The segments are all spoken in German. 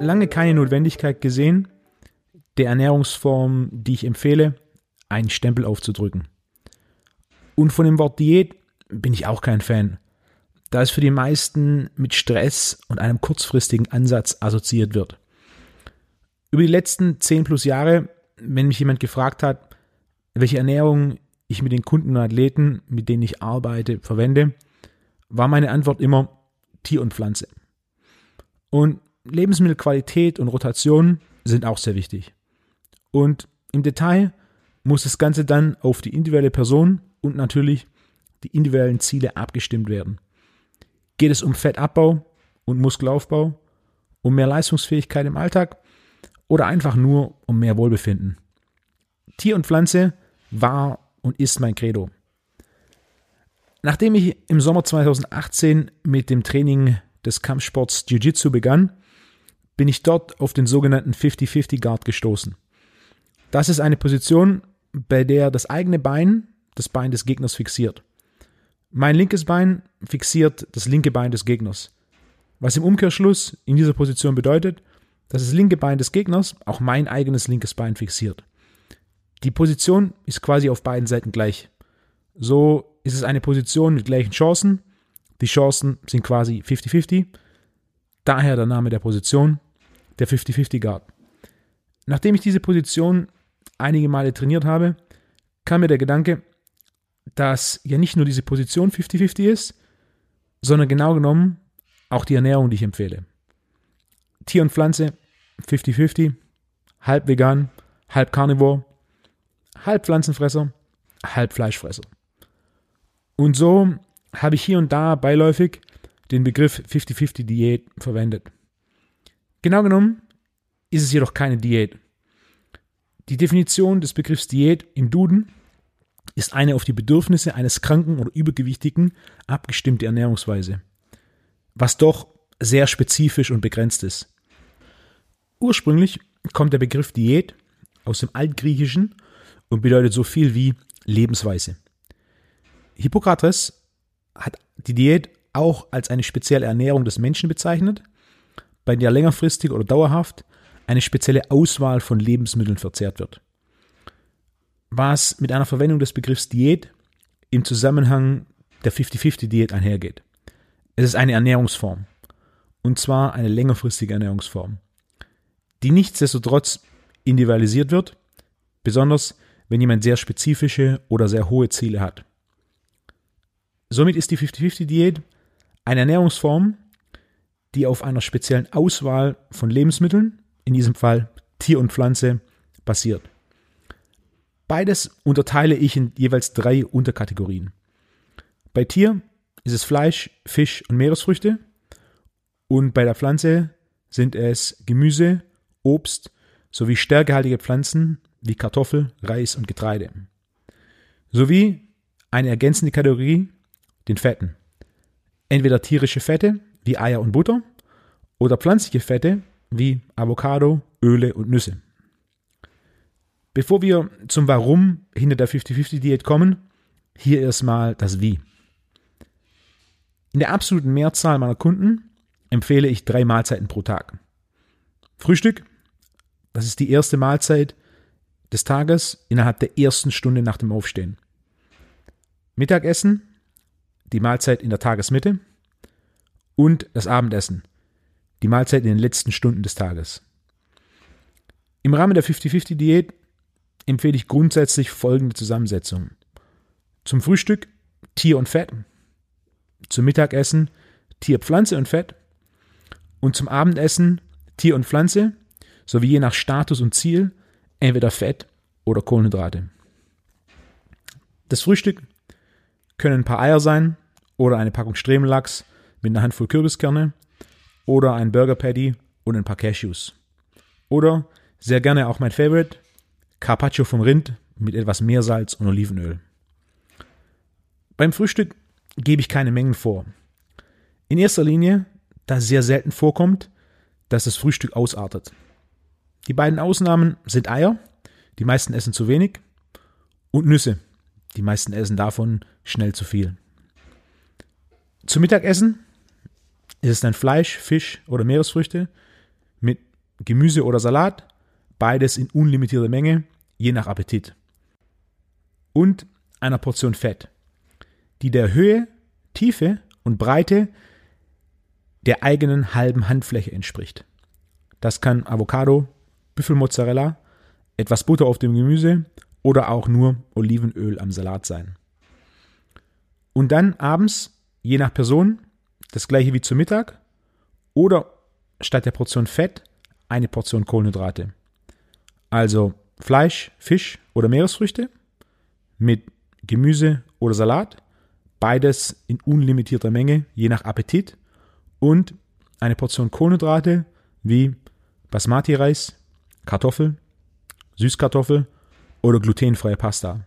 lange keine Notwendigkeit gesehen, der Ernährungsform, die ich empfehle, einen Stempel aufzudrücken. Und von dem Wort Diät bin ich auch kein Fan, da es für die meisten mit Stress und einem kurzfristigen Ansatz assoziiert wird. Über die letzten 10 plus Jahre, wenn mich jemand gefragt hat, welche Ernährung ich mit den Kunden und Athleten, mit denen ich arbeite, verwende, war meine Antwort immer Tier und Pflanze. Und Lebensmittelqualität und Rotation sind auch sehr wichtig. Und im Detail muss das Ganze dann auf die individuelle Person und natürlich die individuellen Ziele abgestimmt werden. Geht es um Fettabbau und Muskelaufbau, um mehr Leistungsfähigkeit im Alltag oder einfach nur um mehr Wohlbefinden? Tier und Pflanze war und ist mein Credo. Nachdem ich im Sommer 2018 mit dem Training des Kampfsports Jiu-Jitsu begann, bin ich dort auf den sogenannten 50-50 Guard gestoßen. Das ist eine Position, bei der das eigene Bein das Bein des Gegners fixiert. Mein linkes Bein fixiert das linke Bein des Gegners. Was im Umkehrschluss in dieser Position bedeutet, dass das linke Bein des Gegners auch mein eigenes linkes Bein fixiert. Die Position ist quasi auf beiden Seiten gleich. So ist es eine Position mit gleichen Chancen. Die Chancen sind quasi 50-50. Daher der Name der Position, der 50-50 Guard. Nachdem ich diese Position einige Male trainiert habe, kam mir der Gedanke, dass ja nicht nur diese Position 50-50 ist, sondern genau genommen auch die Ernährung, die ich empfehle. Tier und Pflanze 50-50, halb vegan, halb Carnivore, halb Pflanzenfresser, halb Fleischfresser. Und so habe ich hier und da beiläufig den Begriff 50-50 Diät verwendet. Genau genommen ist es jedoch keine Diät. Die Definition des Begriffs Diät im Duden ist eine auf die Bedürfnisse eines Kranken oder Übergewichtigen abgestimmte Ernährungsweise, was doch sehr spezifisch und begrenzt ist. Ursprünglich kommt der Begriff Diät aus dem Altgriechischen und bedeutet so viel wie Lebensweise. Hippokrates hat die Diät auch als eine spezielle Ernährung des Menschen bezeichnet, bei der längerfristig oder dauerhaft eine spezielle Auswahl von Lebensmitteln verzehrt wird. Was mit einer Verwendung des Begriffs Diät im Zusammenhang der 50-50-Diät einhergeht. Es ist eine Ernährungsform. Und zwar eine längerfristige Ernährungsform, die nichtsdestotrotz individualisiert wird, besonders wenn jemand sehr spezifische oder sehr hohe Ziele hat. Somit ist die 50-50-Diät eine Ernährungsform, die auf einer speziellen Auswahl von Lebensmitteln, in diesem Fall Tier und Pflanze, basiert. Beides unterteile ich in jeweils drei Unterkategorien. Bei Tier ist es Fleisch, Fisch und Meeresfrüchte und bei der Pflanze sind es Gemüse, Obst sowie stärkehaltige Pflanzen wie Kartoffel, Reis und Getreide. Sowie eine ergänzende Kategorie, den Fetten. Entweder tierische Fette wie Eier und Butter oder pflanzliche Fette wie Avocado, Öle und Nüsse. Bevor wir zum Warum hinter der 50-50-Diät kommen, hier erstmal das Wie. In der absoluten Mehrzahl meiner Kunden empfehle ich drei Mahlzeiten pro Tag. Frühstück, das ist die erste Mahlzeit, des Tages innerhalb der ersten Stunde nach dem Aufstehen. Mittagessen, die Mahlzeit in der Tagesmitte und das Abendessen, die Mahlzeit in den letzten Stunden des Tages. Im Rahmen der 50-50-Diät empfehle ich grundsätzlich folgende Zusammensetzung. Zum Frühstück Tier und Fett, zum Mittagessen Tier, Pflanze und Fett und zum Abendessen Tier und Pflanze sowie je nach Status und Ziel entweder Fett oder Kohlenhydrate. Das Frühstück können ein paar Eier sein oder eine Packung Stremelachs mit einer Handvoll Kürbiskerne oder ein Burger Patty und ein paar Cashews. Oder sehr gerne auch mein Favorite, Carpaccio vom Rind mit etwas Meersalz und Olivenöl. Beim Frühstück gebe ich keine Mengen vor. In erster Linie, da es sehr selten vorkommt, dass das Frühstück ausartet. Die beiden Ausnahmen sind Eier, die meisten essen zu wenig, und Nüsse, die meisten essen davon schnell zu viel. Zum Mittagessen ist es dann Fleisch, Fisch oder Meeresfrüchte mit Gemüse oder Salat, beides in unlimitierter Menge, je nach Appetit. Und einer Portion Fett, die der Höhe, Tiefe und Breite der eigenen halben Handfläche entspricht. Das kann Avocado, Büffelmozzarella, etwas Butter auf dem Gemüse oder auch nur Olivenöl am Salat sein. Und dann abends, je nach Person, das gleiche wie zu Mittag oder statt der Portion Fett eine Portion Kohlenhydrate. Also Fleisch, Fisch oder Meeresfrüchte mit Gemüse oder Salat, beides in unlimitierter Menge, je nach Appetit und eine Portion Kohlenhydrate wie Basmati-Reis, Kartoffel, Süßkartoffel oder glutenfreie Pasta.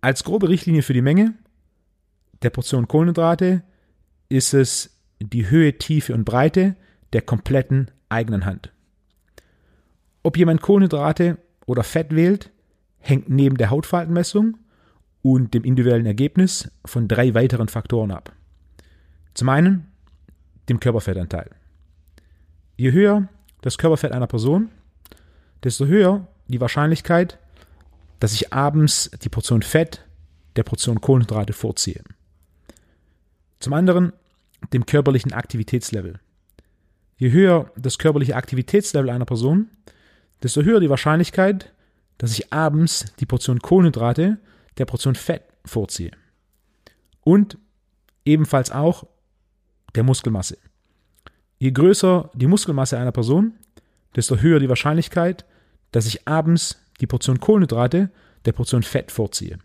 Als grobe Richtlinie für die Menge der Portion Kohlenhydrate ist es die Höhe, Tiefe und Breite der kompletten eigenen Hand. Ob jemand Kohlenhydrate oder Fett wählt, hängt neben der Hautfaltenmessung und dem individuellen Ergebnis von drei weiteren Faktoren ab. Zum einen dem Körperfettanteil. Je höher das Körperfett einer Person, desto höher die Wahrscheinlichkeit, dass ich abends die Portion Fett der Portion Kohlenhydrate vorziehe. Zum anderen dem körperlichen Aktivitätslevel. Je höher das körperliche Aktivitätslevel einer Person, desto höher die Wahrscheinlichkeit, dass ich abends die Portion Kohlenhydrate der Portion Fett vorziehe. Und ebenfalls auch der Muskelmasse. Je größer die Muskelmasse einer Person, desto höher die Wahrscheinlichkeit, dass ich abends die Portion Kohlenhydrate der Portion Fett vorziehe.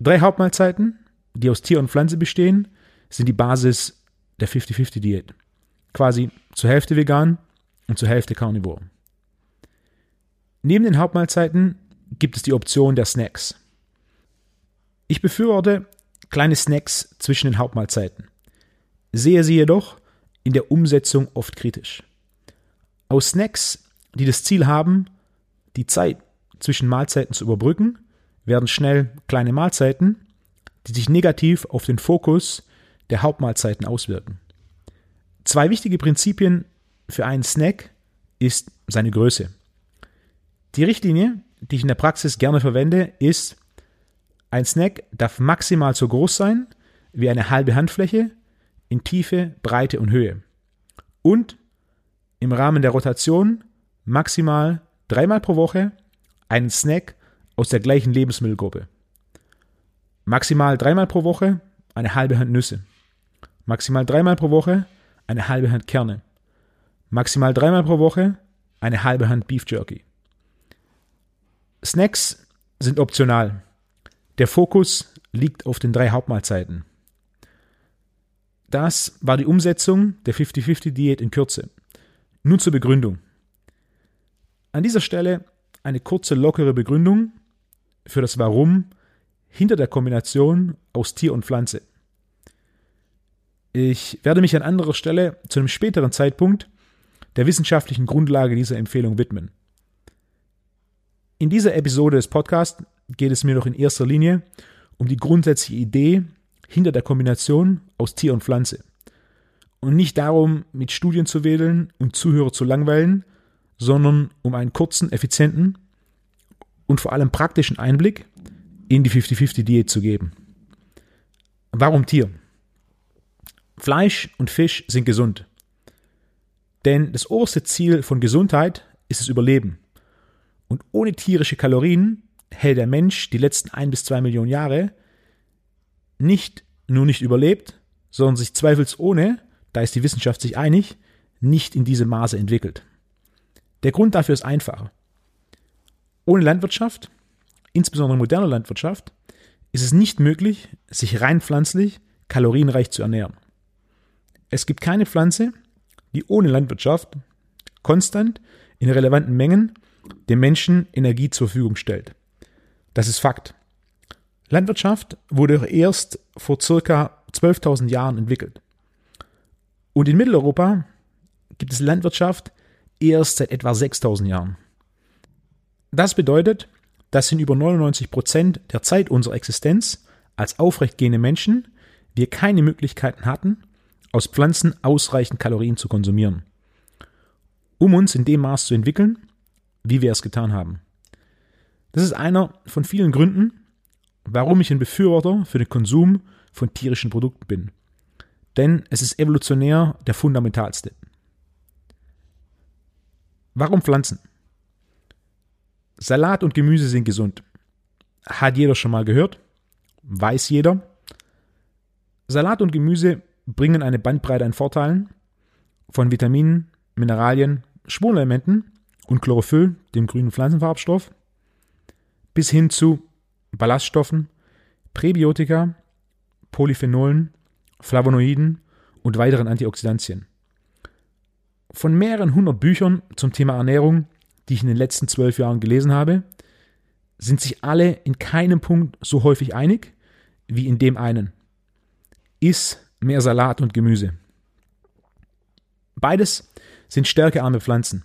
Drei Hauptmahlzeiten, die aus Tier und Pflanze bestehen, sind die Basis der 50-50-Diät. Quasi zur Hälfte vegan und zur Hälfte Carnivore. Neben den Hauptmahlzeiten gibt es die Option der Snacks. Ich befürworte kleine Snacks zwischen den Hauptmahlzeiten, sehe sie jedoch in der Umsetzung oft kritisch. Aus Snacks, die das Ziel haben, die Zeit zwischen Mahlzeiten zu überbrücken, werden schnell kleine Mahlzeiten, die sich negativ auf den Fokus der Hauptmahlzeiten auswirken. Zwei wichtige Prinzipien für einen Snack ist seine Größe. Die Richtlinie, die ich in der Praxis gerne verwende, ist, ein Snack darf maximal so groß sein wie eine halbe Handfläche in Tiefe, Breite und Höhe. Und im Rahmen der Rotation maximal dreimal pro Woche einen Snack aus der gleichen Lebensmittelgruppe. Maximal dreimal pro Woche eine halbe Hand Nüsse. Maximal dreimal pro Woche eine halbe Hand Kerne. Maximal dreimal pro Woche eine halbe Hand Beef Jerky. Snacks sind optional. Der Fokus liegt auf den drei Hauptmahlzeiten. Das war die Umsetzung der 50-50-Diät in Kürze. Nun zur Begründung. An dieser Stelle eine kurze, lockere Begründung für das Warum hinter der Kombination aus Tier und Pflanze. Ich werde mich an anderer Stelle zu einem späteren Zeitpunkt der wissenschaftlichen Grundlage dieser Empfehlung widmen. In dieser Episode des Podcasts geht es mir noch in erster Linie um die grundsätzliche Idee hinter der Kombination aus Tier und Pflanze. Und nicht darum, mit Studien zu wählen und Zuhörer zu langweilen, sondern um einen kurzen, effizienten und vor allem praktischen Einblick in die 50-50-Diät zu geben. Warum Tier? Fleisch und Fisch sind gesund. Denn das oberste Ziel von Gesundheit ist das Überleben. Und ohne tierische Kalorien hätte der Mensch die letzten ein bis zwei Millionen Jahre nicht nur nicht überlebt, sondern sich zweifelsohne, da ist die Wissenschaft sich einig, nicht in diesem Maße entwickelt. Der Grund dafür ist einfach. Ohne Landwirtschaft, insbesondere moderne Landwirtschaft, ist es nicht möglich, sich rein pflanzlich kalorienreich zu ernähren. Es gibt keine Pflanze, die ohne Landwirtschaft konstant in relevanten Mengen dem Menschen Energie zur Verfügung stellt. Das ist Fakt. Landwirtschaft wurde erst vor circa 12.000 Jahren entwickelt. Und in Mitteleuropa gibt es Landwirtschaft erst seit etwa 6.000 Jahren. Das bedeutet, dass in über 99 Prozent der Zeit unserer Existenz als aufrechtgehende Menschen wir keine Möglichkeiten hatten, aus Pflanzen ausreichend Kalorien zu konsumieren. um uns in dem Maß zu entwickeln, wie wir es getan haben. Das ist einer von vielen Gründen, warum ich ein Befürworter für den Konsum von tierischen Produkten bin. Denn es ist evolutionär der fundamentalste. Warum Pflanzen? Salat und Gemüse sind gesund. Hat jeder schon mal gehört? Weiß jeder? Salat und Gemüse bringen eine Bandbreite an Vorteilen von Vitaminen, Mineralien, Spurenelementen und Chlorophyll, dem grünen Pflanzenfarbstoff, bis hin zu Ballaststoffen, Präbiotika, Polyphenolen, Flavonoiden und weiteren Antioxidantien. Von mehreren hundert Büchern zum Thema Ernährung, die ich in den letzten zwölf Jahren gelesen habe, sind sich alle in keinem Punkt so häufig einig wie in dem einen. Iss mehr Salat und Gemüse. Beides sind stärkearme Pflanzen.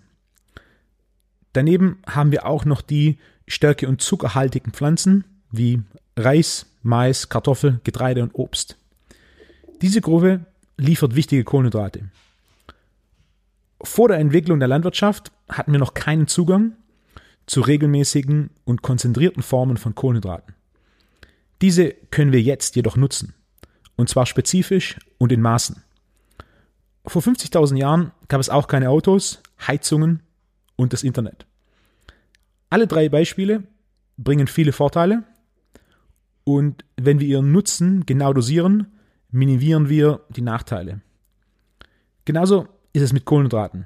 Daneben haben wir auch noch die stärke- und zuckerhaltigen Pflanzen wie Reis, Mais, Kartoffel, Getreide und Obst. Diese Gruppe liefert wichtige Kohlenhydrate. Vor der Entwicklung der Landwirtschaft hatten wir noch keinen Zugang zu regelmäßigen und konzentrierten Formen von Kohlenhydraten. Diese können wir jetzt jedoch nutzen, und zwar spezifisch und in Maßen. Vor 50.000 Jahren gab es auch keine Autos, Heizungen und das Internet. Alle drei Beispiele bringen viele Vorteile und wenn wir ihren Nutzen genau dosieren, minimieren wir die Nachteile. Genauso ist es mit Kohlenhydraten.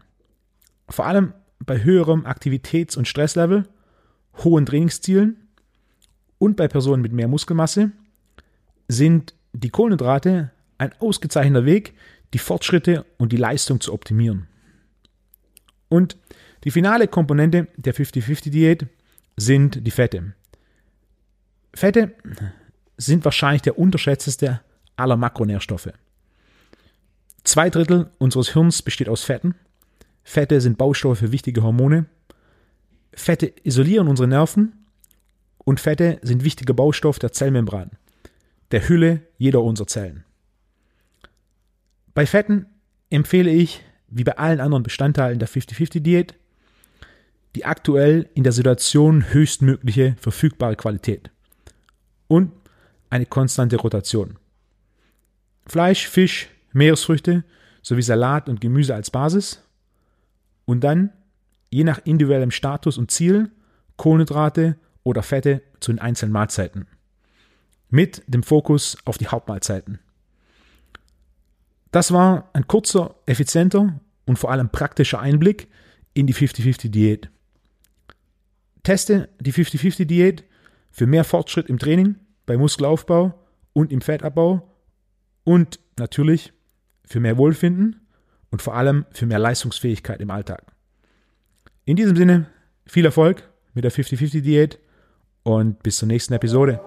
Vor allem bei höherem Aktivitäts- und Stresslevel, hohen Trainingszielen und bei Personen mit mehr Muskelmasse sind die Kohlenhydrate ein ausgezeichneter Weg, die Fortschritte und die Leistung zu optimieren. Und die finale Komponente der 50-50-Diät sind die Fette. Fette sind wahrscheinlich der unterschätzteste aller Makronährstoffe. Zwei Drittel unseres Hirns besteht aus Fetten. Fette sind Baustoffe für wichtige Hormone. Fette isolieren unsere Nerven und Fette sind wichtiger Baustoff der Zellmembran, der Hülle jeder unserer Zellen. Bei Fetten empfehle ich, wie bei allen anderen Bestandteilen der 50-50-Diät, die aktuell in der Situation höchstmögliche verfügbare Qualität und eine konstante Rotation. Fleisch, Fisch, Meeresfrüchte sowie Salat und Gemüse als Basis und dann, je nach individuellem Status und Ziel, Kohlenhydrate oder Fette zu den einzelnen Mahlzeiten. Mit dem Fokus auf die Hauptmahlzeiten. Das war ein kurzer, effizienter und vor allem praktischer Einblick in die 50-50-Diät. Teste die 50-50-Diät für mehr Fortschritt im Training, bei Muskelaufbau und im Fettabbau und natürlich für mehr Wohlfinden und vor allem für mehr Leistungsfähigkeit im Alltag. In diesem Sinne, viel Erfolg mit der 50-50-Diät und bis zur nächsten Episode.